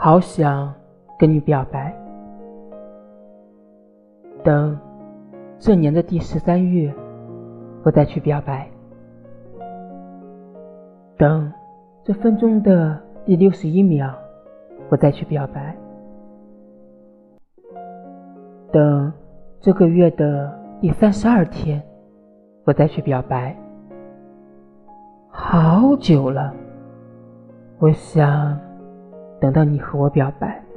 好想跟你表白。等这年的第十三月，我再去表白。等这分钟的第六十一秒，我再去表白。等这个月的第三十二天，我再去表白。好久了，我想等到你和我表白。